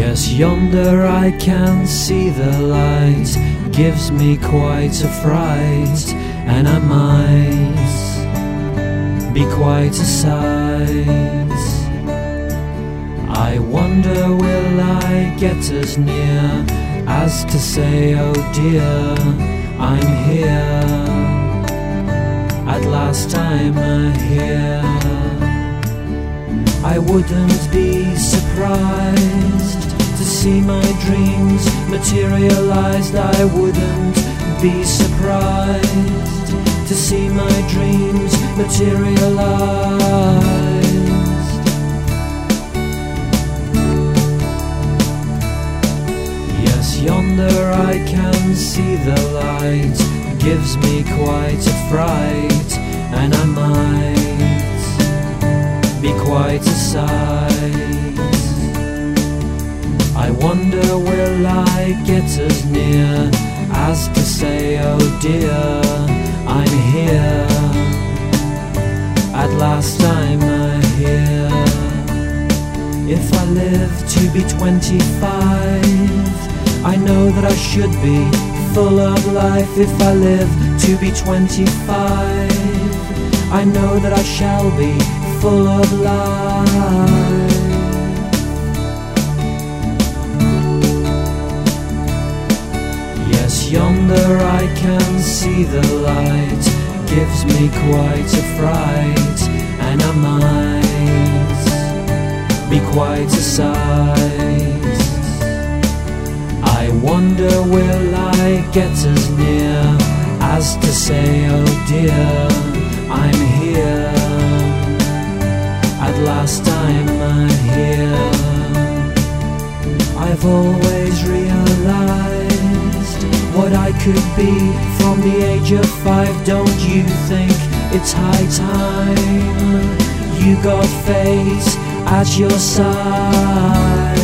Yes, yonder I can see the light, gives me quite a fright, and I might be quite a sight. I wonder will I get as near as to say, oh dear, I'm here. At last I'm here. I wouldn't be surprised to see my dreams materialized. I wouldn't be surprised to see my dreams materialized. Yes, yonder I can see the light, gives me quite a fright, and I might I wonder will I get as near as to say, oh dear, I'm here. At last I'm here. If I live to be 25, I know that I should be full of life. If I live to be 25, I know that I shall be full of life. Yes, yonder I can see the light, gives me quite a fright, and I might be quite a sight. I wonder will I get as near as to say, oh dear, I'm here. At last I'm here. I've always realized what I could be from the age of five. Don't you think it's high time you got fate at your side?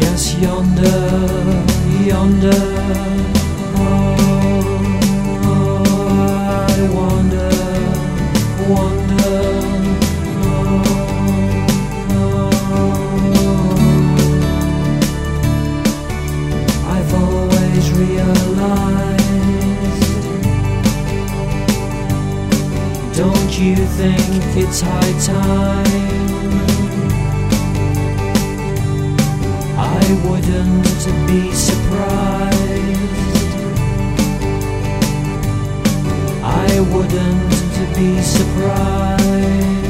Yes, yonder, yonder. Oh, I wonder, wonder. I've always realized. Don't you think it's high time? I wouldn't be surprised. I wouldn't be surprised.